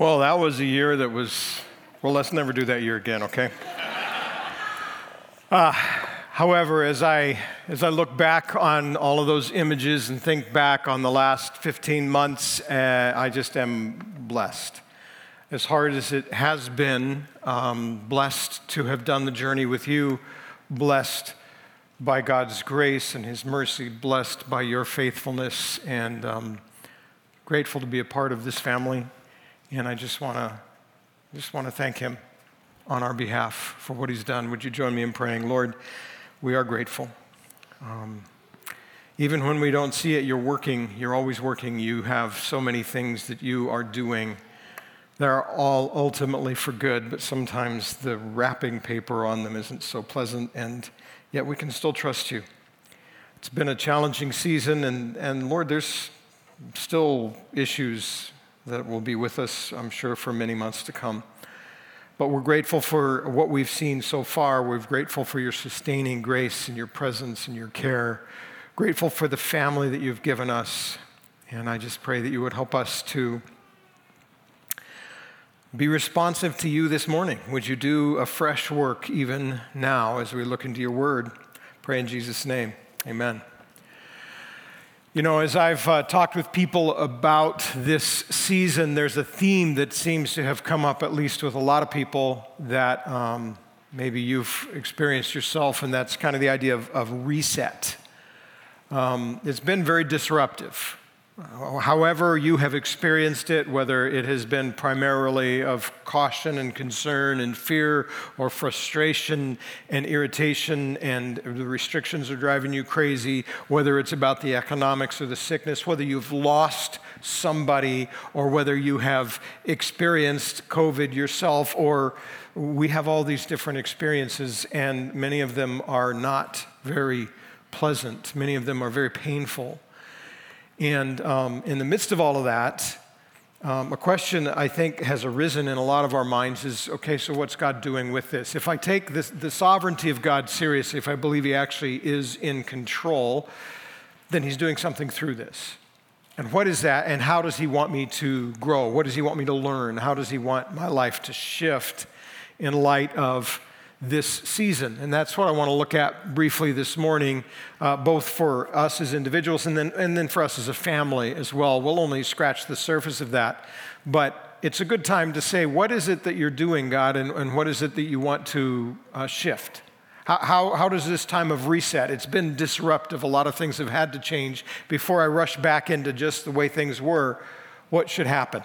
Well, that was a year that was, well, let's never do that year again, okay? Uh, however, as I, as I look back on all of those images and think back on the last 15 months, uh, I just am blessed. As hard as it has been, um, blessed to have done the journey with you, blessed by God's grace and His mercy, blessed by your faithfulness, and um, grateful to be a part of this family. And I just want to just want to thank him on our behalf for what he's done. Would you join me in praying? Lord, we are grateful. Um, even when we don't see it, you're working. You're always working. You have so many things that you are doing. They're all ultimately for good, but sometimes the wrapping paper on them isn't so pleasant, and yet we can still trust you. It's been a challenging season, and, and Lord, there's still issues that will be with us, I'm sure, for many months to come. But we're grateful for what we've seen so far. We're grateful for your sustaining grace and your presence and your care. Grateful for the family that you've given us. And I just pray that you would help us to be responsive to you this morning. Would you do a fresh work even now as we look into your word? Pray in Jesus' name. Amen. You know, as I've uh, talked with people about this season, there's a theme that seems to have come up, at least with a lot of people, that um, maybe you've experienced yourself, and that's kind of the idea of, of reset. Um, it's been very disruptive. However, you have experienced it, whether it has been primarily of caution and concern and fear or frustration and irritation, and the restrictions are driving you crazy, whether it's about the economics or the sickness, whether you've lost somebody or whether you have experienced COVID yourself, or we have all these different experiences, and many of them are not very pleasant, many of them are very painful. And um, in the midst of all of that, um, a question I think has arisen in a lot of our minds is okay, so what's God doing with this? If I take this, the sovereignty of God seriously, if I believe He actually is in control, then He's doing something through this. And what is that? And how does He want me to grow? What does He want me to learn? How does He want my life to shift in light of this season. And that's what I want to look at briefly this morning, uh, both for us as individuals and then, and then for us as a family as well. We'll only scratch the surface of that. But it's a good time to say, what is it that you're doing, God, and, and what is it that you want to uh, shift? How, how, how, does this time of reset? It's been disruptive. A lot of things have had to change. Before I rush back into just the way things were, what should happen?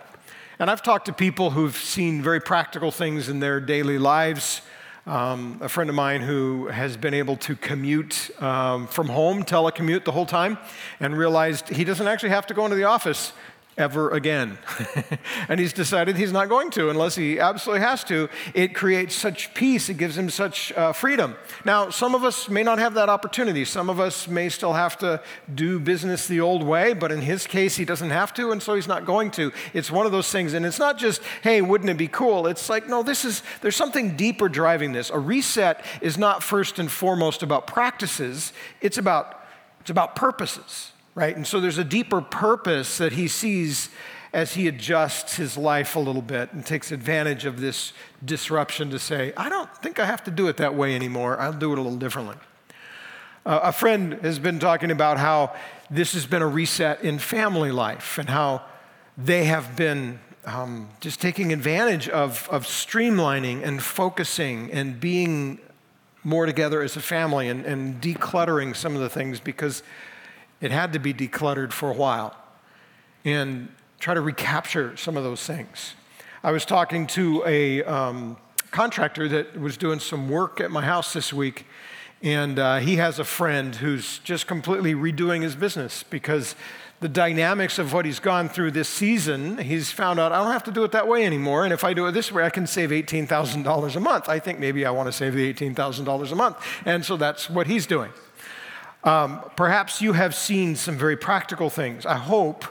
And I've talked to people who've seen very practical things in their daily lives um, a friend of mine who has been able to commute um, from home, telecommute the whole time, and realized he doesn't actually have to go into the office ever again. and he's decided he's not going to unless he absolutely has to. It creates such peace, it gives him such uh, freedom. Now, some of us may not have that opportunity. Some of us may still have to do business the old way, but in his case, he doesn't have to, and so he's not going to. It's one of those things. And it's not just, hey, wouldn't it be cool? It's like, no, this is, there's something deeper driving this. A reset is not first and foremost about practices, it's about, it's about purposes right? And so there's a deeper purpose that he sees as he adjusts his life a little bit and takes advantage of this disruption to say, I don't think I have to do it that way anymore. I'll do it a little differently. Uh, a friend has been talking about how this has been a reset in family life and how they have been um, just taking advantage of, of streamlining and focusing and being more together as a family and, and decluttering some of the things because it had to be decluttered for a while and try to recapture some of those things. I was talking to a um, contractor that was doing some work at my house this week, and uh, he has a friend who's just completely redoing his business because the dynamics of what he's gone through this season, he's found out I don't have to do it that way anymore. And if I do it this way, I can save $18,000 a month. I think maybe I want to save the $18,000 a month. And so that's what he's doing. Um, perhaps you have seen some very practical things. I hope,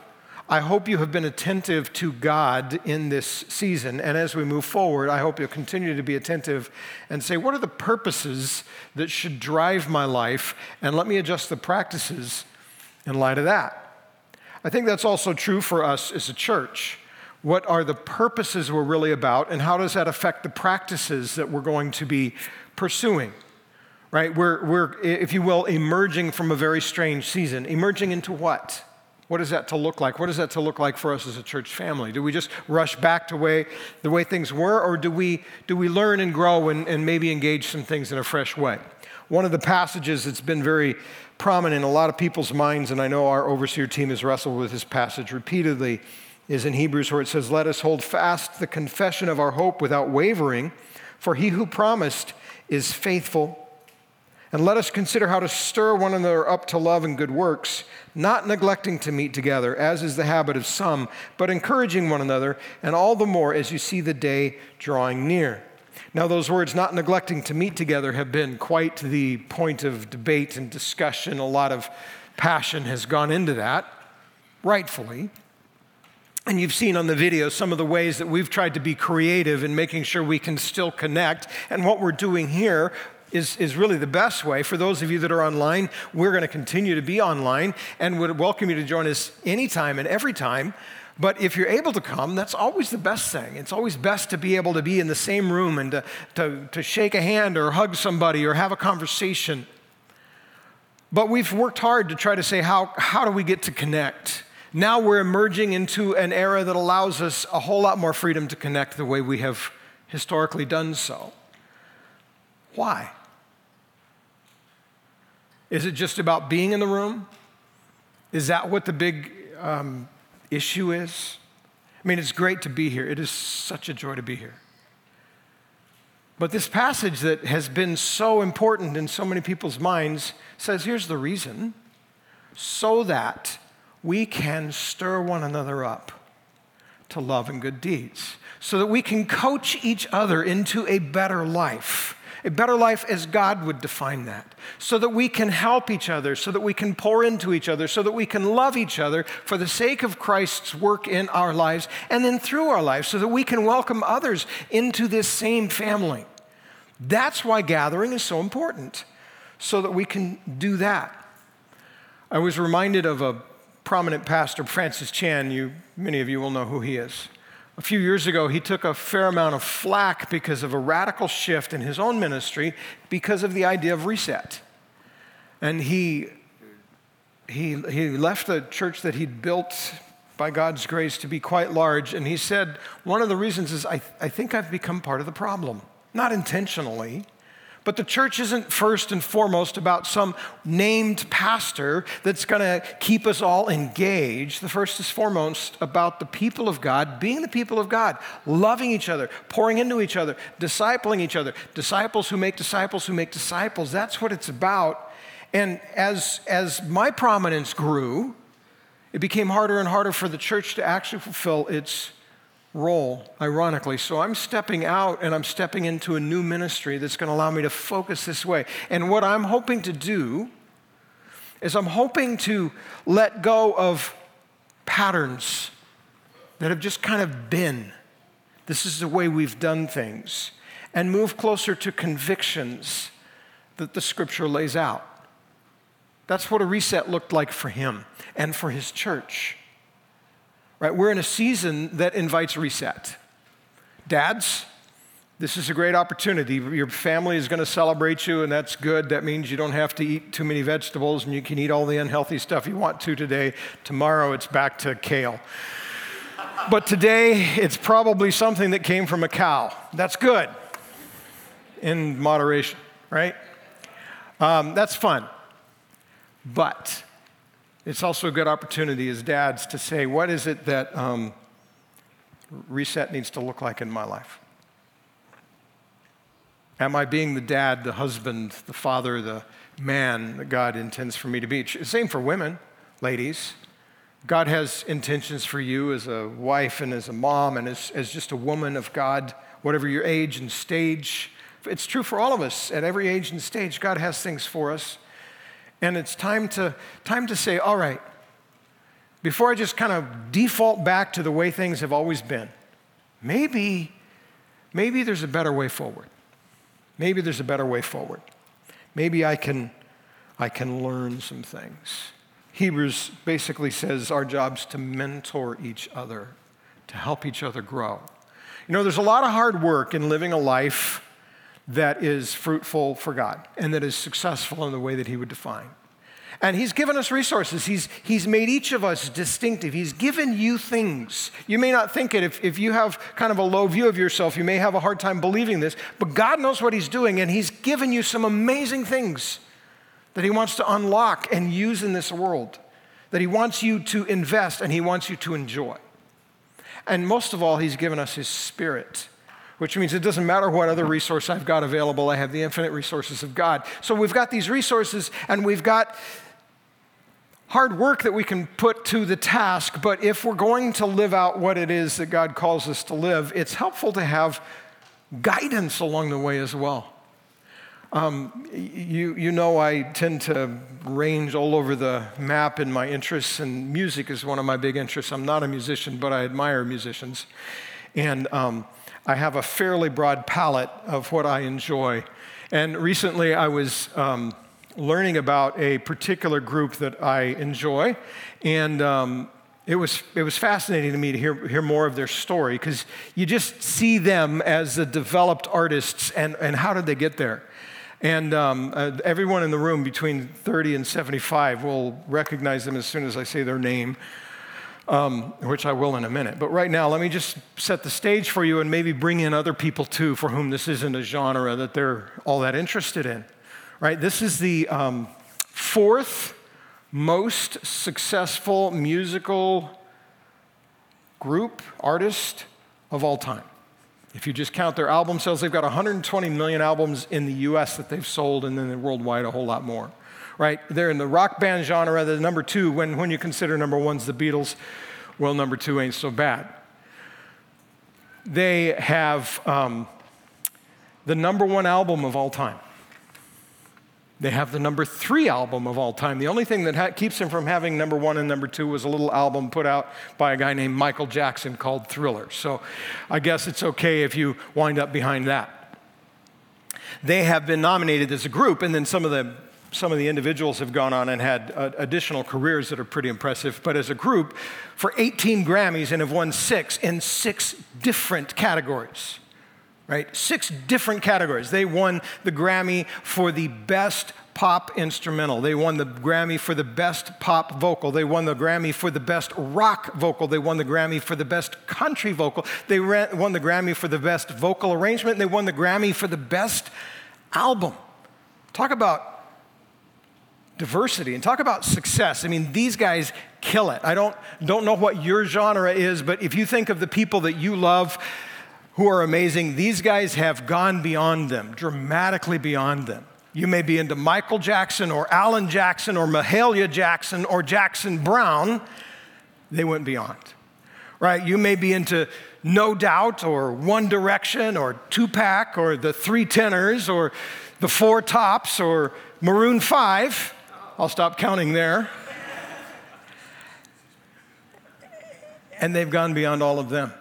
I hope you have been attentive to God in this season. And as we move forward, I hope you'll continue to be attentive and say, what are the purposes that should drive my life? And let me adjust the practices in light of that. I think that's also true for us as a church. What are the purposes we're really about, and how does that affect the practices that we're going to be pursuing? Right? We're, we're, if you will, emerging from a very strange season. Emerging into what? What is that to look like? What is that to look like for us as a church family? Do we just rush back to way, the way things were, or do we, do we learn and grow and, and maybe engage some things in a fresh way? One of the passages that's been very prominent in a lot of people's minds, and I know our overseer team has wrestled with this passage repeatedly, is in Hebrews where it says, Let us hold fast the confession of our hope without wavering, for he who promised is faithful. And let us consider how to stir one another up to love and good works, not neglecting to meet together, as is the habit of some, but encouraging one another, and all the more as you see the day drawing near. Now, those words, not neglecting to meet together, have been quite the point of debate and discussion. A lot of passion has gone into that, rightfully. And you've seen on the video some of the ways that we've tried to be creative in making sure we can still connect. And what we're doing here is, is really the best way. For those of you that are online, we're going to continue to be online and would welcome you to join us anytime and every time. But if you're able to come, that's always the best thing. It's always best to be able to be in the same room and to, to, to shake a hand or hug somebody or have a conversation. But we've worked hard to try to say, how, how do we get to connect? Now we're emerging into an era that allows us a whole lot more freedom to connect the way we have historically done so. Why? Is it just about being in the room? Is that what the big um, issue is? I mean, it's great to be here. It is such a joy to be here. But this passage that has been so important in so many people's minds says here's the reason so that we can stir one another up to love and good deeds, so that we can coach each other into a better life a better life as God would define that, so that we can help each other, so that we can pour into each other, so that we can love each other for the sake of Christ's work in our lives and then through our lives, so that we can welcome others into this same family. That's why gathering is so important, so that we can do that. I was reminded of a prominent pastor, Francis Chan. You, many of you will know who he is. A few years ago, he took a fair amount of flack because of a radical shift in his own ministry because of the idea of reset. And he, he, he left the church that he'd built by God's grace to be quite large. And he said, One of the reasons is I, I think I've become part of the problem. Not intentionally, but the church isn't first and foremost about some named pastor that's going to keep us all engaged. The first is foremost about the people of God being the people of God, loving each other, pouring into each other, discipling each other, disciples who make disciples who make disciples. That's what it's about. And as, as my prominence grew, it became harder and harder for the church to actually fulfill its role, ironically. So I'm stepping out and I'm stepping into a new ministry that's going to allow me to focus this way. And what I'm hoping to do is I'm hoping to let go of patterns that have just kind of been. This is the way we've done things, and move closer to convictions that the scripture lays out. That's what a reset looked like for him and for his church. Right? We're in a season that invites reset. Dads, this is a great opportunity. Your family is going to celebrate you, and that's good. That means you don't have to eat too many vegetables and you can eat all the unhealthy stuff you want to today. Tomorrow, it's back to kale. But today, it's probably something that came from a cow. That's good in moderation, right? Um, that's fun. But it's also a good opportunity as dads to say, what is it that um, reset needs to look like in my life? Am I being the dad, the husband, the father, the man that God intends for me to be? Same for women, ladies. God has intentions for you as a wife and as a mom and as, as just a woman of God, whatever your age and stage. It's true for all of us at every age and stage. God has things for us. And it's time to, time to say, all right, before I just kind of default back to the way things have always been, maybe, maybe there's a better way forward. Maybe there's a better way forward. Maybe I can, I can learn some things. Hebrews basically says our job's to mentor each other, to help each other grow. You know, there's a lot of hard work in living a life that is fruitful for God and that is successful in the way that He would define. And He's given us resources. He's, he's made each of us distinctive. He's given you things. You may not think it. If, if you have kind of a low view of yourself, you may have a hard time believing this, but God knows what He's doing, and He's given you some amazing things that He wants to unlock and use in this world, that He wants you to invest and He wants you to enjoy. And most of all, He's given us His Spirit which means it doesn't matter what other resource I've got available, I have the infinite resources of God. So we've got these resources and we've got hard work that we can put to the task, but if we're going to live out what it is that God calls us to live, it's helpful to have guidance along the way as well. Um, you, you know, I tend to range all over the map in my interests, and music is one of my big interests. I'm not a musician, but I admire musicians. And um, I have a fairly broad palette of what I enjoy. And recently I was um, learning about a particular group that I enjoy, and um, it was, it was fascinating to me to hear, hear more of their story because you just see them as the developed artists and, and how did they get there. And um, uh, everyone in the room between 30 and 75 will recognize them as soon as I say their name, um, which I will in a minute. But right now, let me just set the stage for you and maybe bring in other people too for whom this isn't a genre that they're all that interested in right? This is the um, fourth most successful musical group, artist of all time. If you just count their album sales, they've got 120 million albums in the US that they've sold, and then worldwide a whole lot more. Right? They're in the rock band genre. The number two, when, when you consider number one's the Beatles, well, number two ain't so bad. They have um, the number one album of all time. They have the number three album of all time. The only thing that ha- keeps them from having number one and number two was a little album put out by a guy named Michael Jackson called Thriller. So I guess it's okay if you wind up behind that. They have been nominated as a group, and then some of the some of the individuals have gone on and had uh, additional careers that are pretty impressive. But as a group, for 18 Grammys and have won six in six different categories right? Six different categories. They won the Grammy for the best pop instrumental. They won the Grammy for the best pop vocal. They won the Grammy for the best rock vocal. They won the Grammy for the best country vocal. They won the Grammy for the best vocal arrangement. They won the Grammy for the best album. Talk about diversity and talk about success. I mean, these guys kill it. I don't, don't know what your genre is, but if you think of the people that you love, who are amazing. These guys have gone beyond them, dramatically beyond them. You may be into Michael Jackson or Alan Jackson or Mahalia Jackson or Jackson Browne They went beyond, right? You may be into No Doubt or One Direction or Tupac or the Three Tenors or the Four Tops or Maroon 5. I'll stop counting there. And they've gone beyond all of them.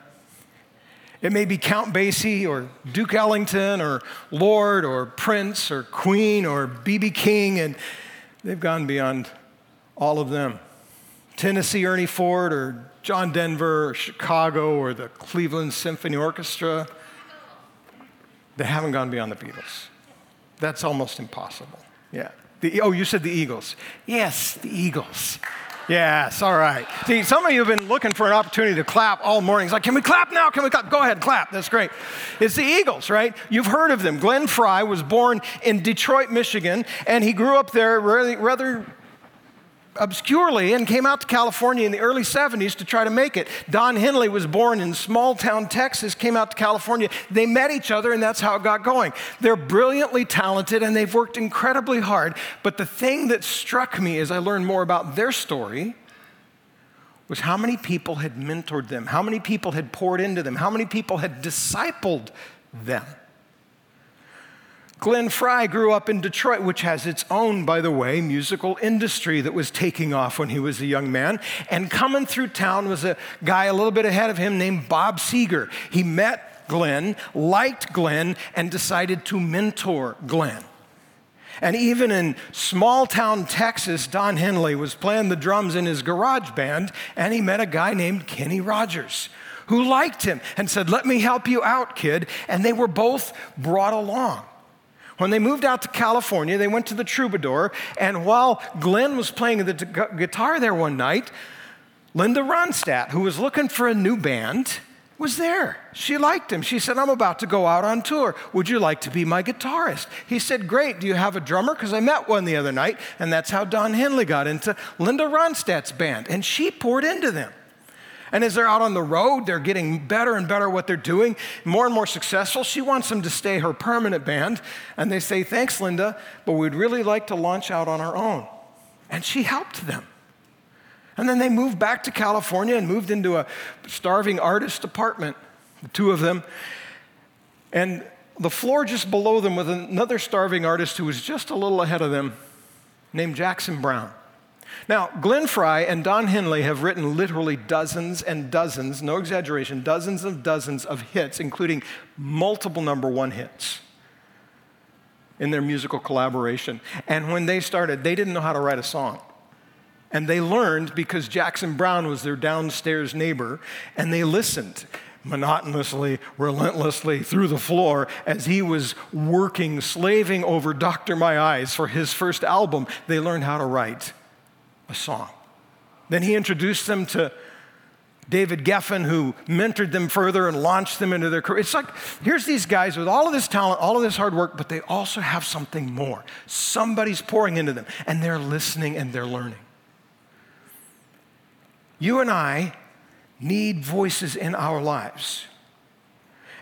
It may be Count Basie or Duke Ellington or Lorde or Prince or Queen or B.B. King, and they've gone beyond all of them. Tennessee Ernie Ford or John Denver or Chicago or the Cleveland Symphony Orchestra, they haven't gone beyond the Beatles. That's almost impossible. Yeah. The, oh, you said the Eagles. Yes, the Eagles. Yes, all right. See, some of you have been looking for an opportunity to clap all morning. It's like, can we clap now? Can we clap? Go ahead, clap. That's great. It's the Eagles, right? You've heard of them. Glenn Frey was born in Detroit, Michigan, and he grew up there really, rather obscurely and came out to California in the early 70s to try to make it. Don Henley was born in small town Texas, came out to California. They met each other, and that's how it got going. They're brilliantly talented and they've worked incredibly hard. But the thing that struck me as I learned more about their story was how many people had mentored them, how many people had poured into them, how many people had discipled them. Glenn Frey grew up in Detroit, which has its own, by the way, musical industry that was taking off when he was a young man. And coming through town was a guy a little bit ahead of him named Bob Seger. He met Glenn, liked Glenn, and decided to mentor Glenn. And even in small town Texas, Don Henley was playing the drums in his garage band, and he met a guy named Kenny Rogers who liked him and said, Let me help you out, kid. And they were both brought along. When they moved out to California, they went to the Troubadour, and while Glenn was playing the guitar there one night, Linda Ronstadt, who was looking for a new band, was there. She liked him. She said, I'm about to go out on tour. Would you like to be my guitarist? He said, Great. Do you have a drummer? Because I met one the other night. And that's how Don Henley got into Linda Ronstadt's band. And she poured into them. And as they're out on the road, they're getting better and better what they're doing, more and more successful. She wants them to stay her permanent band. And they say, Thanks, Linda, but we'd really like to launch out on our own. And she helped them. And then they moved back to California and moved into a starving artist apartment, the two of them. And the floor just below them was another starving artist who was just a little ahead of them, named Jackson Browne. Now, Glenn Frey and Don Henley have written literally dozens and dozens, no exaggeration, dozens and dozens of hits, including multiple number one hits in their musical collaboration. And when they started, they didn't know how to write a song. And they learned because Jackson Browne was their downstairs neighbor, and they listened monotonously, relentlessly through the floor as he was working, slaving over Doctor My Eyes for his first album. They learned how to write a song. Then he introduced them to David Geffen, who mentored them further and launched them into their career. It's like, here's these guys with all of this talent, all of this hard work, but they also have something more. Somebody's pouring into them, and they're listening and they're learning. You and I need voices in our lives.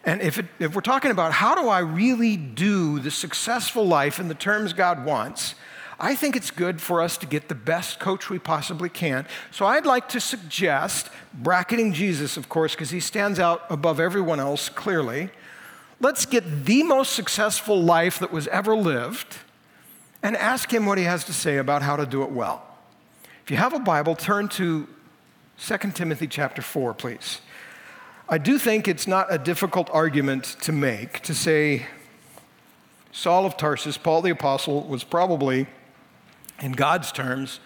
And if, it, if we're talking about how do I really do the successful life in the terms God wants, I think it's good for us to get the best coach we possibly can. So I'd like to suggest, bracketing Jesus, of course, because he stands out above everyone else clearly, let's get the most successful life that was ever lived and ask him what he has to say about how to do it well. If you have a Bible, turn to 2 Timothy chapter 4, please. I do think it's not a difficult argument to make to say Saul of Tarsus, Paul the Apostle, was probably, in God's terms,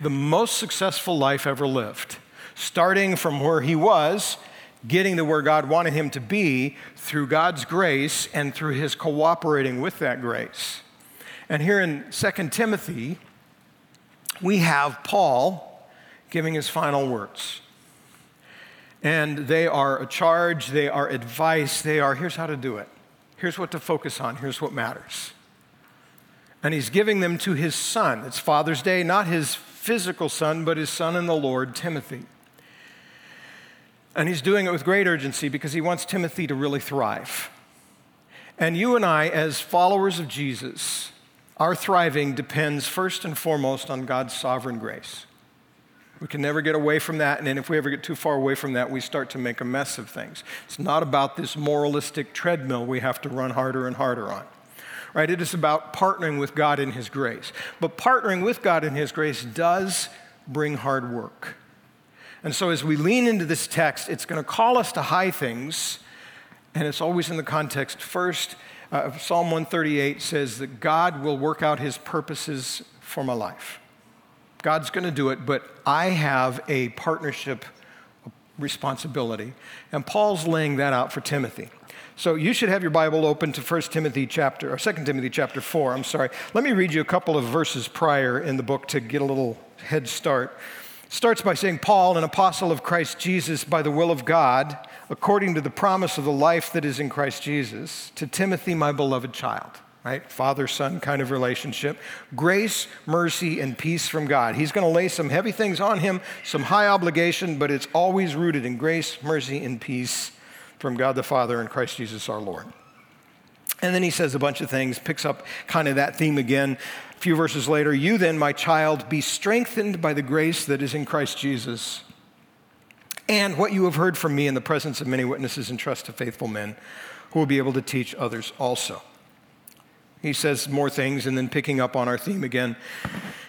the most successful life ever lived. Starting from where he was, getting to where God wanted him to be through God's grace and through his cooperating with that grace. And here in 2 Timothy, we have Paul giving his final words. And they are a charge, they are advice, they are here's how to do it. Here's what to focus on, here's what matters. And he's giving them to his son. It's Father's Day, not his physical son, but his son in the Lord, Timothy. And he's doing it with great urgency because he wants Timothy to really thrive. And you and I, as followers of Jesus, our thriving depends first and foremost on God's sovereign grace. We can never get away from that. And then if we ever get too far away from that, we start to make a mess of things. It's not about this moralistic treadmill we have to run harder and harder on. Right? It is about partnering with God in His grace. But partnering with God in His grace does bring hard work. And so as we lean into this text, it's going to call us to high things. And it's always in the context. First, uh, Psalm 138 says that God will work out His purposes for my life. God's going to do it, but I have a partnership responsibility. And Paul's laying that out for Timothy. So you should have your Bible open to 1 Timothy chapter or 2 Timothy chapter 4. I'm sorry. Let me read you a couple of verses prior in the book to get a little head start. It starts by saying Paul, an apostle of Christ Jesus by the will of God, according to the promise of the life that is in Christ Jesus, to Timothy, my beloved child right? Father son kind of relationship. Grace, mercy, and peace from God. He's going to lay some heavy things on him, some high obligation, but it's always rooted in grace, mercy, and peace from God the Father and Christ Jesus our Lord. And then he says a bunch of things, picks up kind of that theme again. A few verses later, you then, my child, be strengthened by the grace that is in Christ Jesus. And what you have heard from me in the presence of many witnesses, entrust to faithful men who will be able to teach others also. He says more things, and then picking up on our theme again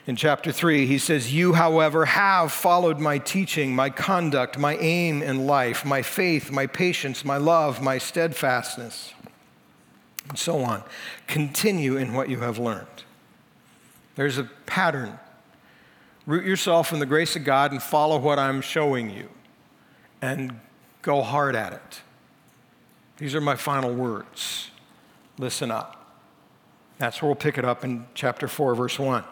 in chapter 3, he says, You, however, have followed my teaching, my conduct, my aim in life, my faith, my patience, my love, my steadfastness, and so on. Continue in what you have learned. There's a pattern. Root yourself in the grace of God and follow what I'm showing you. And Go hard at it. These are my final words. Listen up. That's where we'll pick it up in chapter 4, verse 1.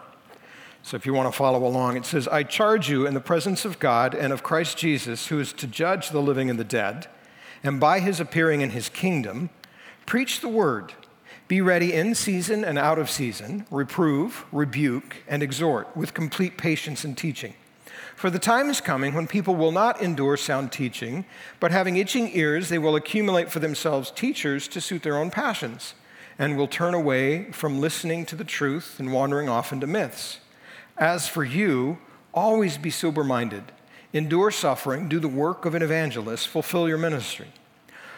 So if you want to follow along, it says, I charge you in the presence of God and of Christ Jesus, who is to judge the living and the dead, and by his appearing in his kingdom, preach the word. Be ready in season and out of season, reprove, rebuke, and exhort with complete patience and teaching. For the time is coming when people will not endure sound teaching, but having itching ears, they will accumulate for themselves teachers to suit their own passions, and will turn away from listening to the truth and wandering off into myths. As for you, always be sober minded, endure suffering, do the work of an evangelist, fulfill your ministry.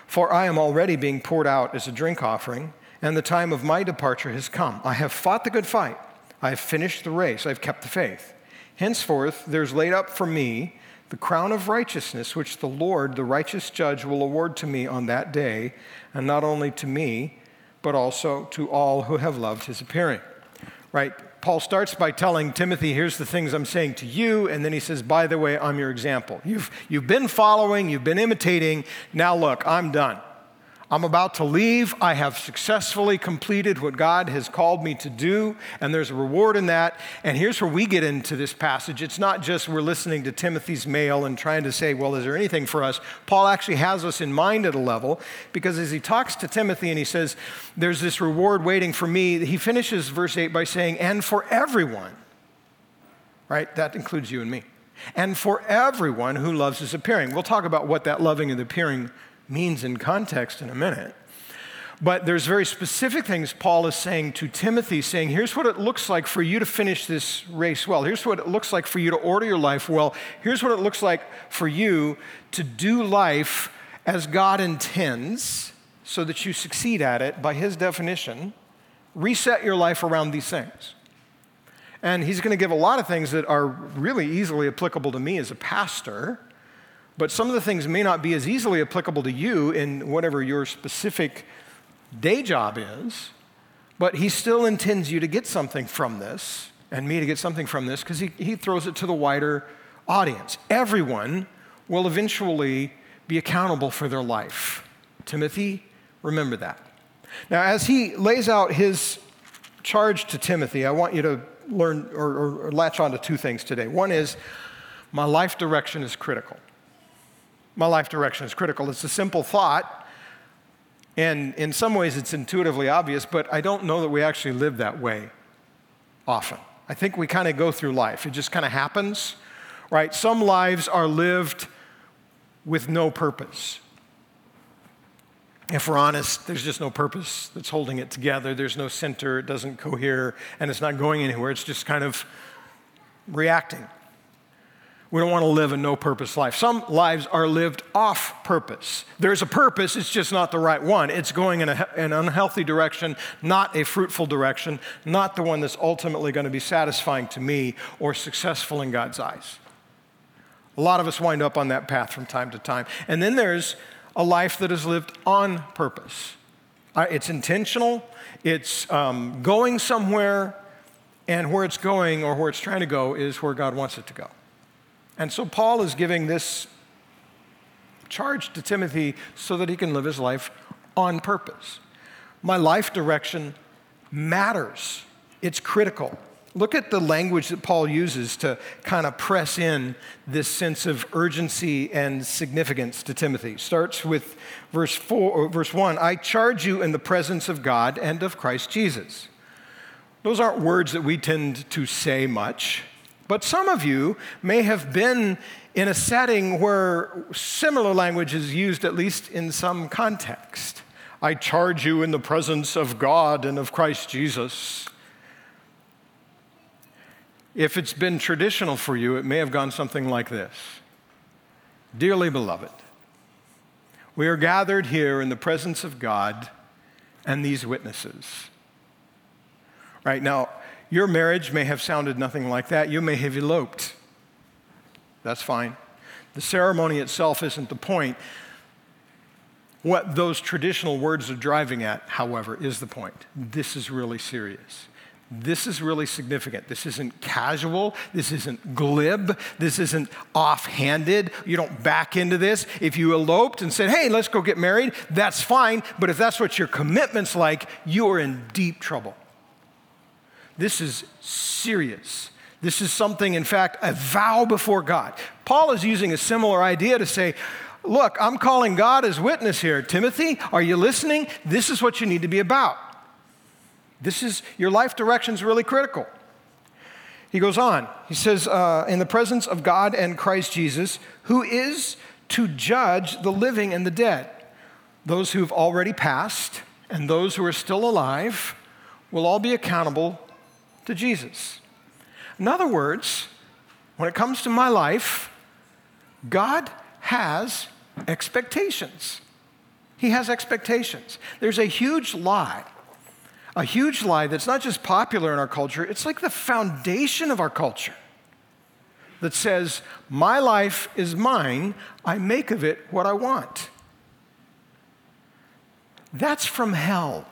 For I am already being poured out as a drink offering, and the time of my departure has come. I have fought the good fight, I have finished the race, I have kept the faith. Henceforth, there's laid up for me the crown of righteousness, which the Lord, the righteous judge, will award to me on that day, and not only to me, but also to all who have loved his appearing. Right? Paul starts by telling Timothy, here's the things I'm saying to you, and then he says, by the way, I'm your example. You've, you've been following, you've been imitating, now look, I'm done. I'm about to leave. I have successfully completed what God has called me to do, and there's a reward in that. And here's where we get into this passage. It's not just we're listening to Timothy's mail and trying to say, well, is there anything for us? Paul actually has us in mind at a level because as he talks to Timothy and he says, there's this reward waiting for me, he finishes verse 8 by saying, and for everyone, right? That includes you and me. And for everyone who loves his appearing. We'll talk about what that loving and appearing means in context in a minute. But there's very specific things Paul is saying to Timothy, saying, here's what it looks like for you to finish this race well. Here's what it looks like for you to order your life well. Here's what it looks like for you to do life as God intends so that you succeed at it by his definition. Reset your life around these things. And he's going to give a lot of things that are really easily applicable to me as a pastor but some of the things may not be as easily applicable to you in whatever your specific day job is. But he still intends you to get something from this and me to get something from this because he, he throws it to the wider audience. Everyone will eventually be accountable for their life. Timothy, remember that. Now, as he lays out his charge to Timothy, I want you to learn or, or, or latch on to two things today. One is my life direction is critical my life direction is critical. It's a simple thought, and in some ways it's intuitively obvious, but I don't know that we actually live that way often. I think we kind of go through life, it just kind of happens, right? Some lives are lived with no purpose. If we're honest, there's just no purpose that's holding it together. There's no center, it doesn't cohere, and it's not going anywhere. It's just kind of reacting. We don't want to live a no purpose life. Some lives are lived off purpose. There's a purpose, it's just not the right one. It's going in a, an unhealthy direction, not a fruitful direction, not the one that's ultimately going to be satisfying to me or successful in God's eyes. A lot of us wind up on that path from time to time. And then there's a life that is lived on purpose. It's intentional, it's um, going somewhere, and where it's going or where it's trying to go is where God wants it to go. And so Paul is giving this charge to Timothy so that he can live his life on purpose. My life direction matters, it's critical. Look at the language that Paul uses to kind of press in this sense of urgency and significance to Timothy. Starts with verse 4 verse 1, I charge you in the presence of God and of Christ Jesus. Those aren't words that we tend to say much. But some of you may have been in a setting where similar language is used, at least in some context. I charge you in the presence of God and of Christ Jesus. If it's been traditional for you, it may have gone something like this Dearly beloved, we are gathered here in the presence of God and these witnesses. Right now, your marriage may have sounded nothing like that. You may have eloped. That's fine. The ceremony itself isn't the point. What those traditional words are driving at, however, is the point. This is really serious. This is really significant. This isn't casual. This isn't glib. This isn't offhanded. You don't back into this. If you eloped and said, hey, let's go get married, that's fine. But if that's what your commitment's like, you are in deep trouble. This is serious. This is something, in fact, a vow before God. Paul is using a similar idea to say, Look, I'm calling God as witness here. Timothy, are you listening? This is what you need to be about. This is your life direction is really critical. He goes on. He says, uh, in the presence of God and Christ Jesus, who is to judge the living and the dead. Those who've already passed and those who are still alive will all be accountable to Jesus. In other words, when it comes to my life, God has expectations. He has expectations. There's a huge lie a huge lie that's not just popular in our culture, it's like the foundation of our culture that says, My life is mine, I make of it what I want. That's from hell.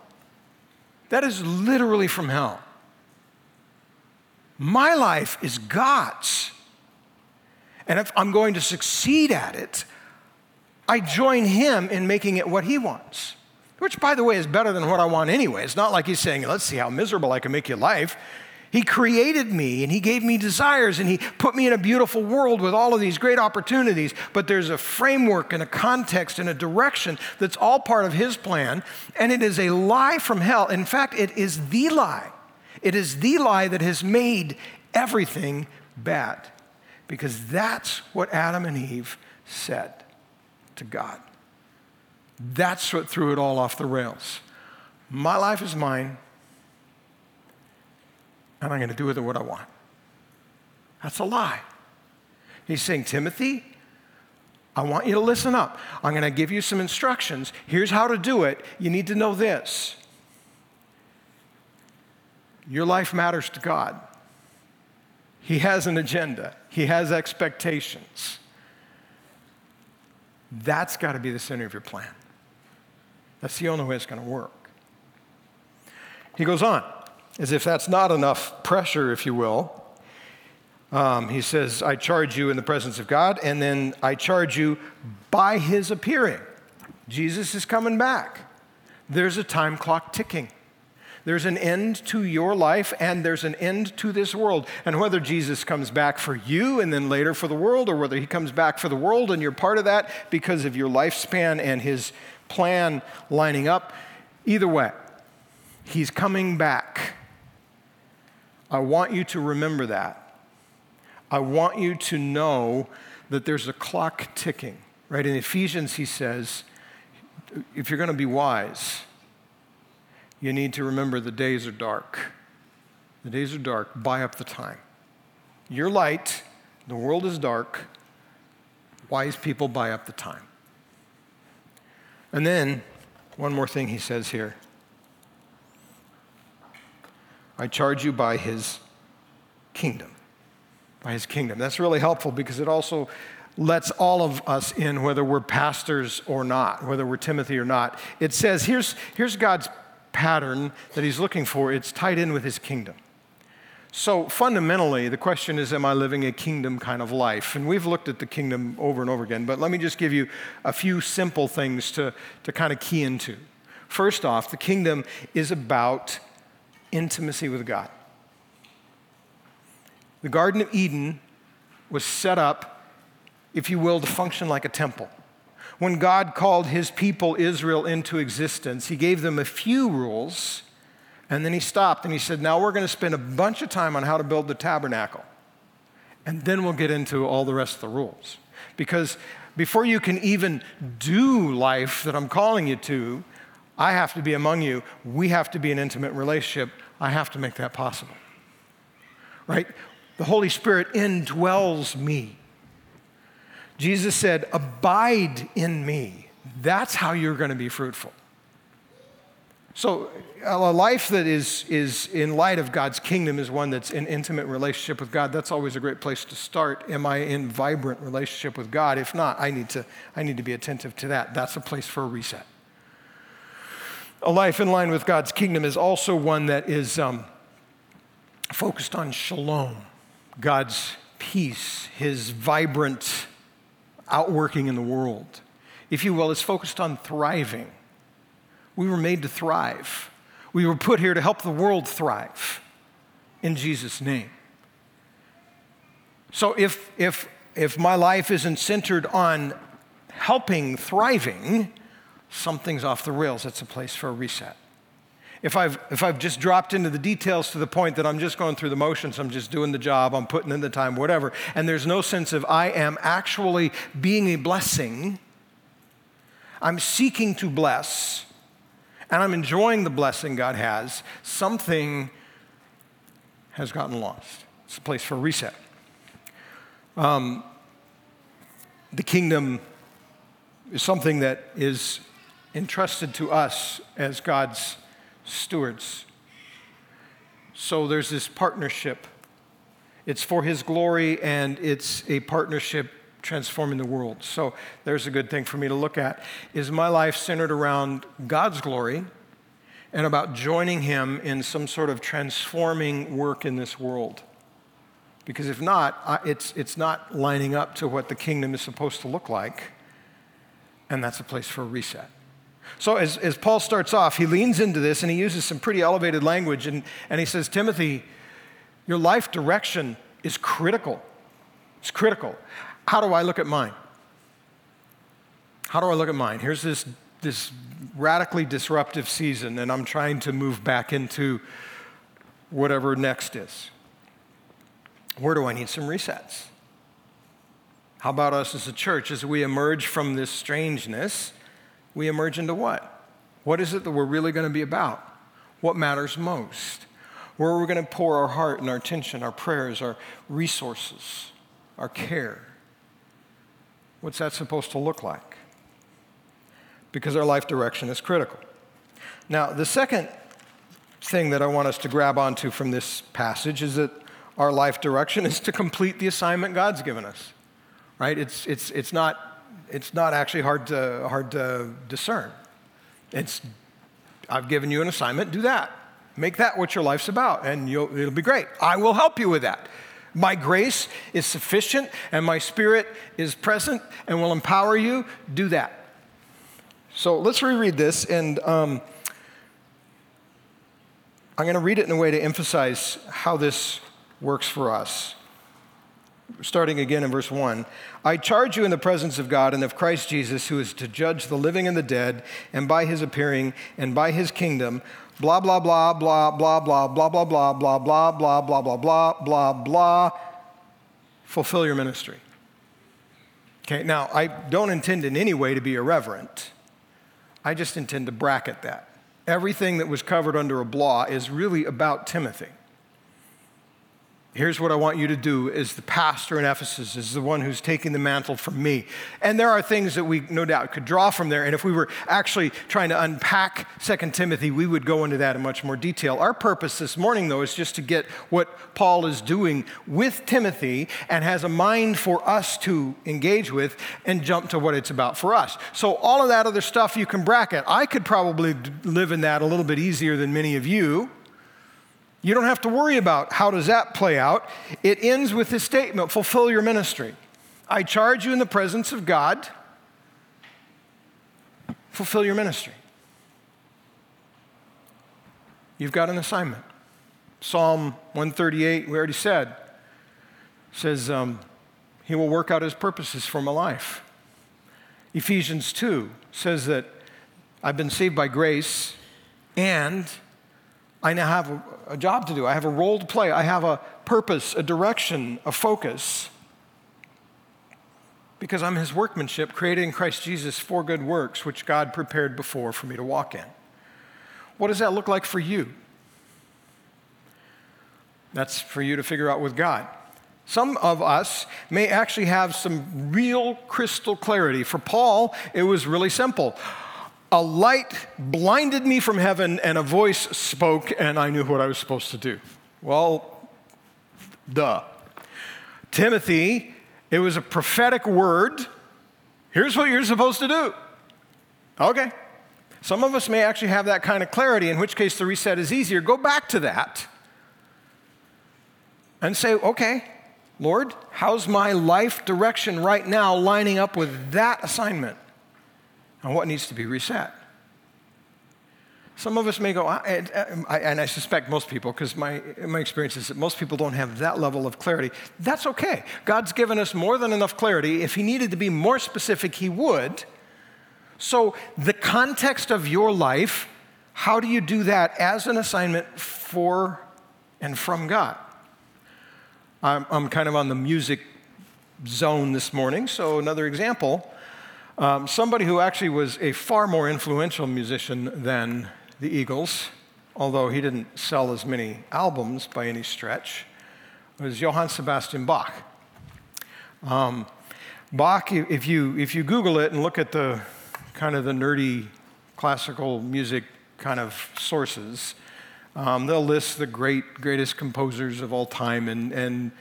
That is literally from hell. My life is God's. And if I'm going to succeed at it, I join Him in making it what He wants which, by the way, is better than what I want anyway. It's not like he's saying, let's see how miserable I can make your life. He created me and he gave me desires and he put me in a beautiful world with all of these great opportunities. But there's a framework and a context and a direction that's all part of his plan. And it is a lie from hell. In fact, it is the lie. It is the lie that has made everything bad because that's what Adam and Eve said to God. That's what threw it all off the rails. My life is mine, and I'm going to do with it what I want. That's a lie. He's saying, Timothy, I want you to listen up. I'm going to give you some instructions. Here's how to do it. You need to know this your life matters to God. He has an agenda, He has expectations. That's got to be the center of your plan. That's the only way it's going to work. He goes on, as if that's not enough pressure, if you will. Um, he says, I charge you in the presence of God, and then I charge you by his appearing. Jesus is coming back. There's a time clock ticking. There's an end to your life and there's an end to this world. And whether Jesus comes back for you and then later for the world, or whether he comes back for the world and you're part of that because of your lifespan and his plan lining up. Either way, he's coming back. I want you to remember that. I want you to know that there's a clock ticking, right? In Ephesians, he says, if you're going to be wise, you need to remember the days are dark. The days are dark. Buy up the time. You're light, the world is dark. Wise people buy up the time. And then, one more thing he says here I charge you by his kingdom. By his kingdom. That's really helpful because it also lets all of us in, whether we're pastors or not, whether we're Timothy or not. It says here's, here's God's pattern that he's looking for, it's tied in with his kingdom. So fundamentally, the question is Am I living a kingdom kind of life? And we've looked at the kingdom over and over again, but let me just give you a few simple things to, to kind of key into. First off, the kingdom is about intimacy with God. The Garden of Eden was set up, if you will, to function like a temple. When God called his people Israel into existence, he gave them a few rules and then he stopped and he said, Now we're going to spend a bunch of time on how to build the tabernacle. And then we'll get into all the rest of the rules. Because before you can even do life that I'm calling you to, I have to be among you. We have to be an intimate relationship. I have to make that possible. Right? The Holy Spirit indwells me. Jesus said, Abide in me. That's how you're going to be fruitful. So, a life that is, is in light of God's kingdom is one that's in intimate relationship with God. That's always a great place to start. Am I in vibrant relationship with God? If not, I need to, I need to be attentive to that. That's a place for a reset. A life in line with God's kingdom is also one that is um, focused on shalom, God's peace, his vibrant outworking in the world. If you will, it's focused on thriving. We were made to thrive. We were put here to help the world thrive in Jesus' name. So if, if, if my life isn't centered on helping thriving, something's off the rails. It's a place for a reset. If I've, if I've just dropped into the details to the point that I'm just going through the motions, I'm just doing the job, I'm putting in the time, whatever, and there's no sense of I am actually being a blessing, I'm seeking to bless, and I'm enjoying the blessing God has, something has gotten lost. It's a place for reset. Um, the kingdom is something that is entrusted to us as God's stewards. So there's this partnership. It's for His glory and it's a partnership transforming the world. So there's a good thing for me to look at. Is my life centered around God's glory and about joining Him in some sort of transforming work in this world? Because if not, it's, it's not lining up to what the kingdom is supposed to look like. And that's a place for a reset. So, as, as Paul starts off, he leans into this and he uses some pretty elevated language. And, and he says, Timothy, your life direction is critical. It's critical. How do I look at mine? How do I look at mine? Here's this, this radically disruptive season, and I'm trying to move back into whatever next is. Where do I need some resets? How about us as a church as we emerge from this strangeness? We emerge into what? What is it that we're really going to be about? What matters most? Where are we going to pour our heart and our attention, our prayers, our resources, our care? What's that supposed to look like? Because our life direction is critical. Now, the second thing that I want us to grab onto from this passage is that our life direction is to complete the assignment God's given us. Right? It's, it's, it's not it's not actually hard to, hard to discern. It's, I've given you an assignment, do that. Make that what your life's about, and it'll be great. I will help you with that. My grace is sufficient, and my spirit is present and will empower you. Do that. So let's reread this, and um, I'm going to read it in a way to emphasize how this works for us starting again in verse 1 I charge you in the presence of God and of Christ Jesus, who is to judge the living and the dead, and by his appearing and by his kingdom, blah, blah, blah, blah, blah, blah, blah, blah, blah, blah, blah, blah, blah, blah, blah, blah, blah, fulfill your ministry. Okay, now I don't intend in any way to be irreverent. I just intend to bracket that. Everything that was covered under a blah is really about Timothy. Here's what I want you to do as the pastor in Ephesus, as the one who's taking the mantle from me. And there are things that we no doubt could draw from there. And if we were actually trying to unpack 2 Timothy, we would go into that in much more detail. Our purpose this morning, though, is just to get what Paul is doing with Timothy and has a mind for us to engage with and jump to what it's about for us. So, all of that other stuff you can bracket. I could probably live in that a little bit easier than many of you. You don't have to worry about how does that play out. It ends with this statement, fulfill your ministry. I charge you in the presence of God, fulfill your ministry. You've got an assignment. Psalm 138, we already said, says, um, He will work out His purposes for my life. Ephesians 2 says that I've been saved by grace and I now have a, a job to do. I have a role to play. I have a purpose, a direction, a focus. Because I'm his workmanship, created in Christ Jesus for good works, which God prepared before for me to walk in. What does that look like for you? That's for you to figure out with God. Some of us may actually have some real crystal clarity. For Paul, it was really simple a light blinded me from heaven and a voice spoke and I knew what I was supposed to do. Well, duh. Timothy, it was a prophetic word. Here's what you're supposed to do. Okay. Some of us may actually have that kind of clarity, in which case the reset is easier. Go back to that. and say, okay, Lord, how's my life direction right now lining up with that assignment? And what needs to be reset? Some of us may go, uh, and I suspect most people, because my, my experience is that most people don't have that level of clarity. That's okay. God's given us more than enough clarity. If He needed to be more specific, He would. So, the context of your life, how do you do that as an assignment for and from God? I'm, I'm kind of on the music zone this morning, so another example. Um, somebody who actually was a far more influential musician than the Eagles, although he didn't sell as many albums by any stretch, was Johann Sebastian Bach. Um, Bach, if you, if you Google it and look at the kind of the nerdy classical music kind of sources, um, they'll list the great, greatest composers of all time, and, and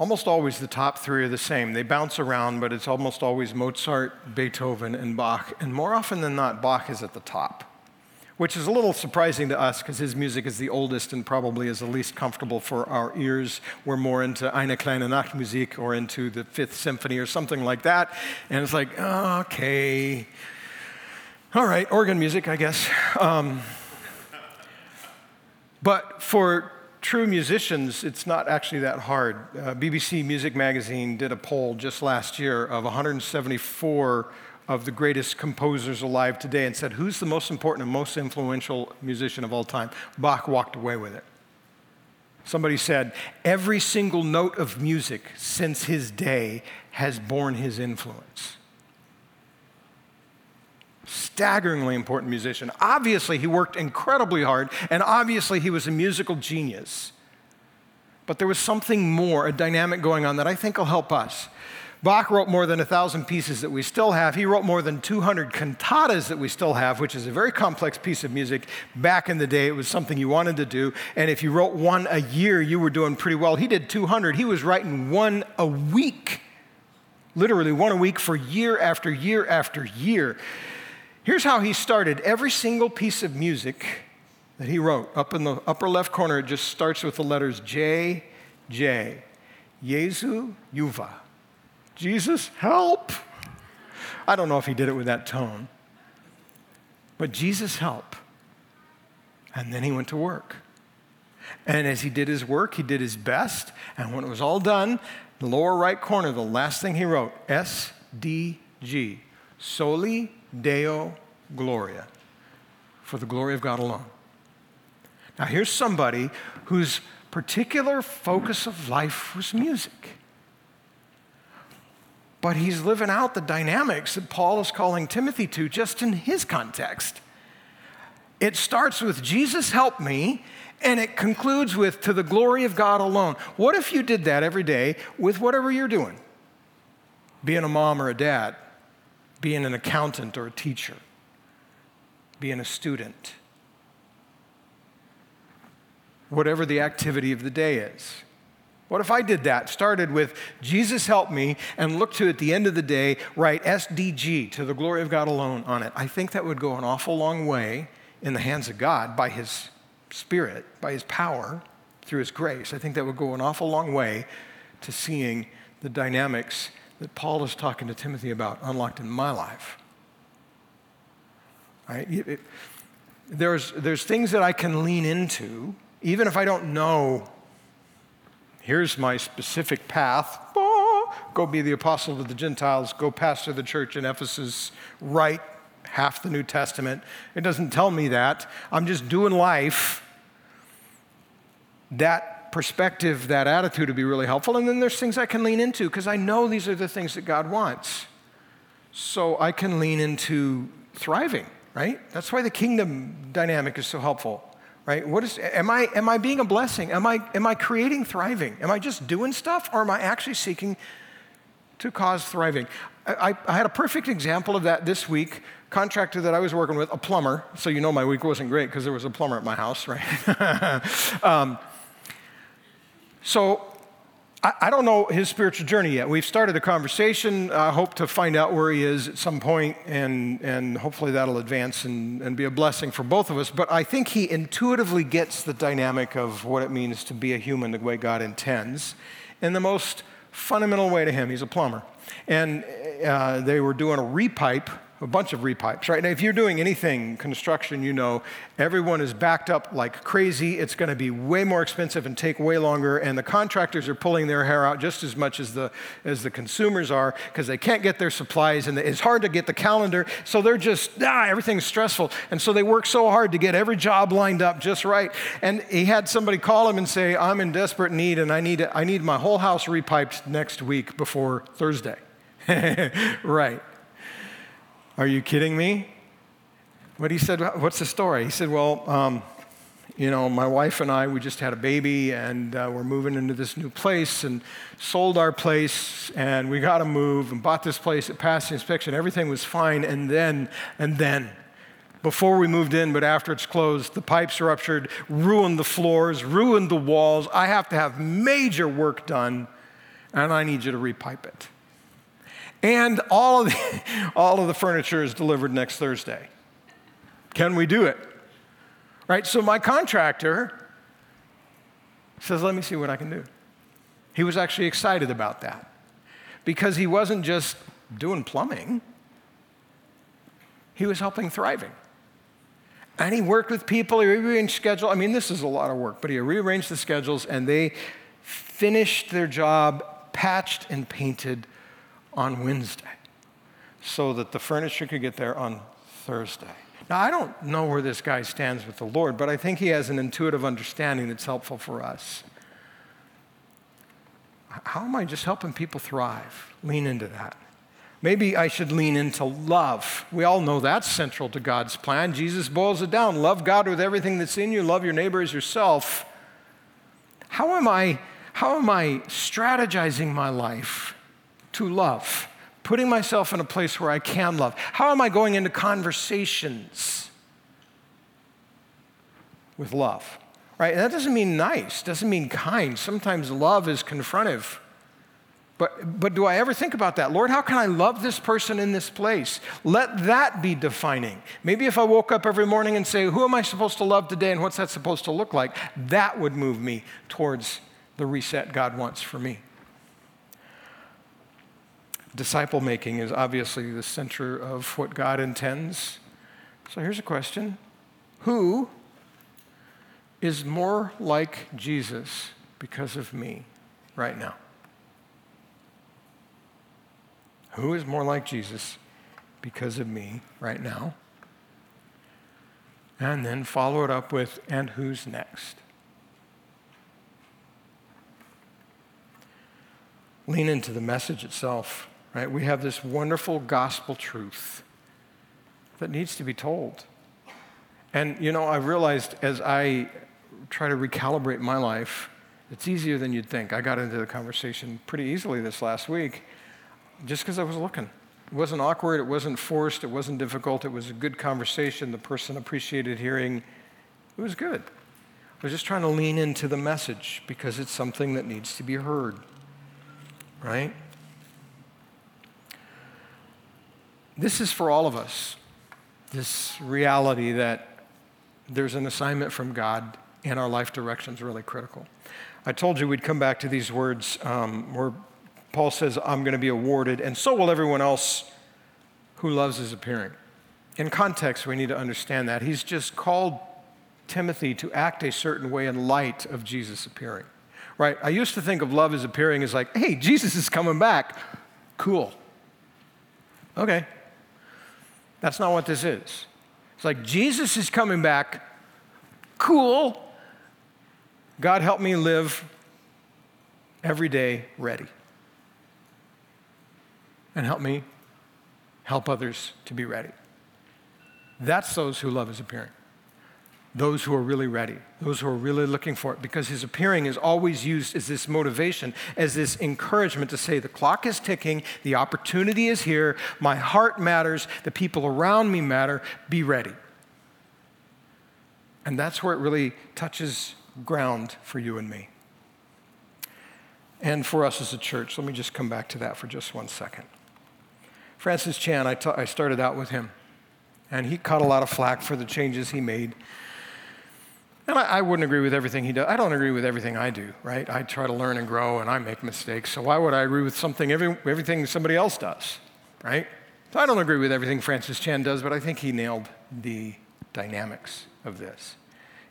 almost always the top three are the same. They bounce around, but it's almost always Mozart, Beethoven, and Bach. And more often than not, Bach is at the top which is a little surprising to us because his music is the oldest and probably is the least comfortable for our ears. We're more into Eine kleine Nachtmusik or into the Fifth Symphony or something like that. And it's like, okay, all right, organ music, I guess. Um, but for true musicians, it's not actually that hard. Uh, BBC Music Magazine did a poll just last year of 174 of the greatest composers alive today and said, Who's the most important and most influential musician of all time? Bach walked away with it. Somebody said, Every single note of music since his day has borne his influence. Staggeringly important musician. Obviously, he worked incredibly hard, and obviously, he was a musical genius. But there was something more, a dynamic going on that I think will help us. Bach wrote more than a thousand pieces that we still have. He wrote more than 200 cantatas that we still have, which is a very complex piece of music. Back in the day, it was something you wanted to do. And if you wrote one a year, you were doing pretty well. He did 200. He was writing one a week, literally one a week for year after year after year. Here's how he started every single piece of music that he wrote. Up in the upper left corner, it just starts with the letters J, J. Jesu Juva. Jesus, help. I don't know if he did it with that tone, but Jesus, help. And then he went to work. And as he did his work, he did his best. And when it was all done, the lower right corner, the last thing he wrote S D G, Soli Deo Gloria, for the glory of God alone. Now, here's somebody whose particular focus of life was music but he's living out the dynamics that Paul is calling Timothy to just in his context. It starts with Jesus help me, and it concludes with to the glory of God alone. What if you did that every day with whatever you're doing? Being a mom or a dad, being an accountant or a teacher, being a student, whatever the activity of the day is. What if I did that? Started with Jesus help me and looked to at the end of the day write SDG to the glory of God alone on it. I think that would go an awful long way in the hands of God by his spirit, by his power, through his grace. I think that would go an awful long way to seeing the dynamics that Paul is talking to Timothy about unlocked in my life. Right? It, there's, there's things that I can lean into, even if I don't know Here's my specific path. Ah, go be the apostle to the Gentiles, go pastor the church in Ephesus, write half the New Testament. It doesn't tell me that. I'm just doing life. That perspective, that attitude would be really helpful. And then there's things I can lean into because I know these are the things that God wants. So I can lean into thriving, right? That's why the kingdom dynamic is so helpful right? What is, am, I, am I being a blessing? Am I, am I creating thriving? Am I just doing stuff or am I actually seeking to cause thriving? I, I had a perfect example of that this week. Contractor that I was working with, a plumber, so you know my week wasn't great because there was a plumber at my house, right? um, so I, I don't know his spiritual journey yet. We've started a conversation. I hope to find out where he is at some point, and, and hopefully that'll advance and, and be a blessing for both of us. But I think he intuitively gets the dynamic of what it means to be a human the way God intends in the most fundamental way to him. He's a plumber. And uh, they were doing a repipe a bunch of repipes, right? Now, if you're doing anything construction, you know everyone is backed up like crazy. It's going to be way more expensive and take way longer, and the contractors are pulling their hair out just as much as the as the consumers are because they can't get their supplies, and it's hard to get the calendar. So they're just ah, everything's stressful, and so they work so hard to get every job lined up just right. And he had somebody call him and say, "I'm in desperate need, and I need I need my whole house repiped next week before Thursday." right. Are you kidding me? But he said, What's the story? He said, Well, um, you know, my wife and I, we just had a baby and uh, we're moving into this new place and sold our place and we got to move and bought this place. It passed the inspection. Everything was fine. And then, and then, before we moved in, but after it's closed, the pipes ruptured, ruined the floors, ruined the walls. I have to have major work done and I need you to repipe it. And all of, the, all of the furniture is delivered next Thursday. Can we do it? Right? So my contractor says, Let me see what I can do. He was actually excited about that because he wasn't just doing plumbing, he was helping thriving. And he worked with people, he rearranged schedule. I mean, this is a lot of work, but he rearranged the schedules and they finished their job, patched and painted on Wednesday so that the furniture could get there on Thursday. Now, I don't know where this guy stands with the Lord, but I think he has an intuitive understanding that's helpful for us. How am I just helping people thrive? Lean into that. Maybe I should lean into love. We all know that's central to God's plan. Jesus boils it down love God with everything that's in you, love your neighbor as yourself. How am I, how am I strategizing my life to love, putting myself in a place where I can love. How am I going into conversations with love? Right? And that doesn't mean nice, doesn't mean kind. Sometimes love is confrontive. But, but do I ever think about that? Lord, how can I love this person in this place? Let that be defining. Maybe if I woke up every morning and say, Who am I supposed to love today and what's that supposed to look like? That would move me towards the reset God wants for me. Disciple making is obviously the center of what God intends. So here's a question Who is more like Jesus because of me right now? Who is more like Jesus because of me right now? And then follow it up with, and who's next? Lean into the message itself right? We have this wonderful gospel truth that needs to be told. And, you know, I realized as I try to recalibrate my life, it's easier than you'd think. I got into the conversation pretty easily this last week just because I was looking. It wasn't awkward, it wasn't forced, it wasn't difficult, it was a good conversation. The person appreciated hearing. It was good. I was just trying to lean into the message because it's something that needs to be heard, right? This is for all of us. This reality that there's an assignment from God and our life direction is really critical. I told you we'd come back to these words um, where Paul says, I'm going to be awarded, and so will everyone else who loves his appearing. In context, we need to understand that. He's just called Timothy to act a certain way in light of Jesus appearing. Right? I used to think of love as appearing as like, hey, Jesus is coming back. Cool. Okay, that's not what this is. It's like Jesus is coming back. Cool. God, help me live every day ready. And help me help others to be ready. That's those who love his appearing those who are really ready, those who are really looking for it, because his appearing is always used as this motivation, as this encouragement to say, the clock is ticking, the opportunity is here, my heart matters, the people around me matter, be ready. And that's where it really touches ground for you and me. and for us as a church. Let me just come back to that for just one second. Francis Chan, I, started out with him, and he caught a lot of flack for the changes he made. And I, I, wouldn't agree with everything he does. I don't agree with everything I do, right? I try to learn and grow, and I make mistakes. So why would I agree with something, every, everything somebody else does, right? So I don't agree with everything Francis Chan does, but I think he nailed the dynamics of this.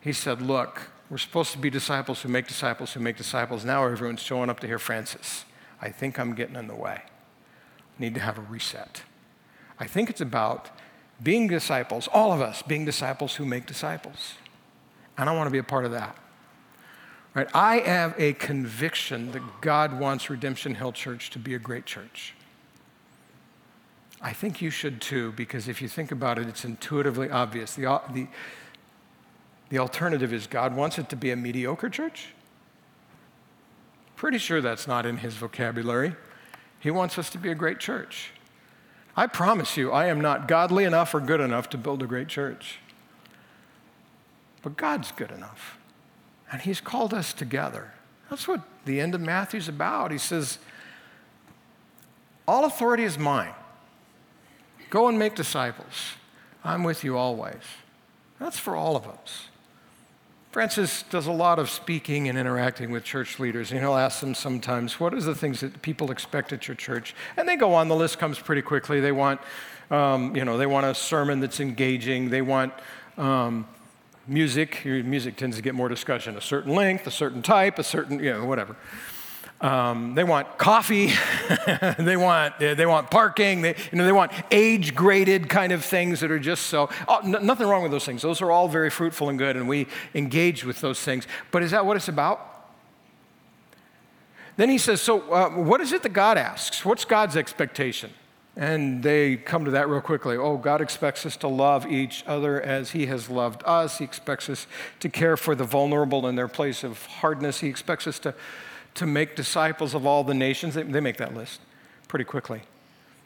He said, look, we're supposed to be disciples who make disciples who make disciples. Now everyone's showing up to hear Francis. I think I'm getting in the way. Need to have a reset. I think it's about being disciples, all of us being disciples who make disciples. I want to be a part of that. Right? I have a conviction that God wants Redemption Hill Church to be a great church. I think you should too, because if you think about it, it's intuitively obvious. The, the, the alternative is God wants it to be a mediocre church? Pretty sure that's not in his vocabulary. He wants us to be a great church. I promise you, I am not godly enough or good enough to build a great church. But God's good enough. And He's called us together. That's what the end of Matthew's about. He says, All authority is mine. Go and make disciples. I'm with you always. That's for all of us. Francis does a lot of speaking and interacting with church leaders, and he'll ask them sometimes, What are the things that people expect at your church? And they go on, the list comes pretty quickly. They want, um, you know, they want a sermon that's engaging, they want um, music. your music tends to get more discussion, a certain length, a certain type, a certain, you know, whatever. Um, they want coffee. they want they want parking. They, you know, they want age graded kind of things that are just so. Oh, n- nothing wrong with those things. Those are all very fruitful and good, and we engage with those things. But is that what it's about? Then he says, so uh, what is it that God asks? What's God's expectation? And they come to that real quickly. Oh, God expects us to love each other as He has loved us. He expects us to care for the vulnerable in their place of hardness. He expects us to to make disciples of all the nations. They, they make that list pretty quickly.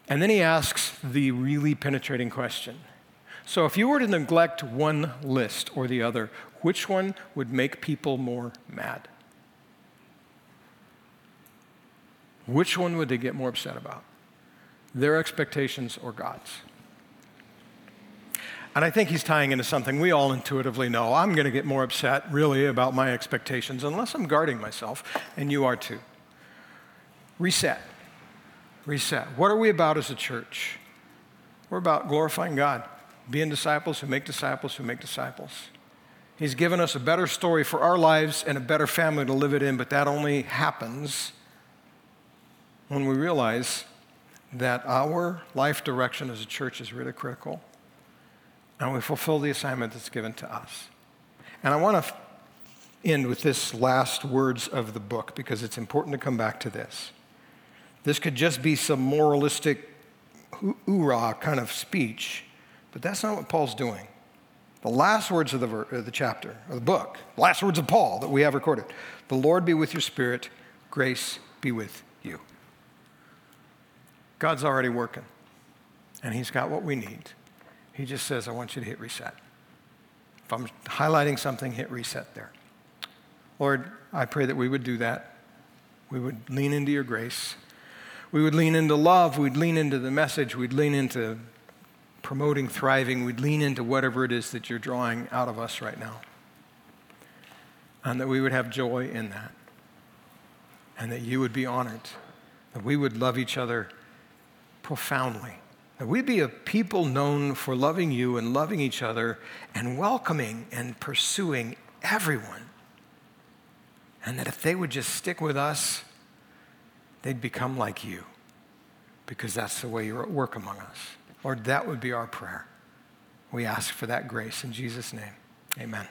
And then he asks the really penetrating question. So, if you were to neglect one list or the other, which one would make people more mad? Which one would they get more upset about? Their expectations or God's? And I think he's tying into something we all intuitively know. I'm going to get more upset, really, about my expectations unless I'm guarding myself, and you are too. Reset. Reset. What are we about as a church? We're about glorifying God, being disciples who make disciples who make disciples. He's given us a better story for our lives and a better family to live it in, but that only happens when we realize that our life direction as a church is really critical and we fulfill the assignment that's given to us. And I want to end with this last words of the book because it's important to come back to this. This could just be some moralistic hoorah kind of speech, but that's not what Paul's doing. The last words of the, ver- of the chapter, of the book, last words of Paul that we have recorded The Lord be with your spirit, grace be with you. God's already working, and He's got what we need. He just says, I want you to hit reset. If I'm highlighting something, hit reset there. Lord, I pray that we would do that. We would lean into your grace. We would lean into love. We'd lean into the message. We'd lean into promoting thriving. We'd lean into whatever it is that you're drawing out of us right now. And that we would have joy in that. And that you would be honored. That we would love each other profoundly that we be a people known for loving you and loving each other and welcoming and pursuing everyone. And that if they would just stick with us, they'd become like you because that's the way you're at work among us. Lord, that would be our prayer. We ask for that grace in Jesus' name. Amen.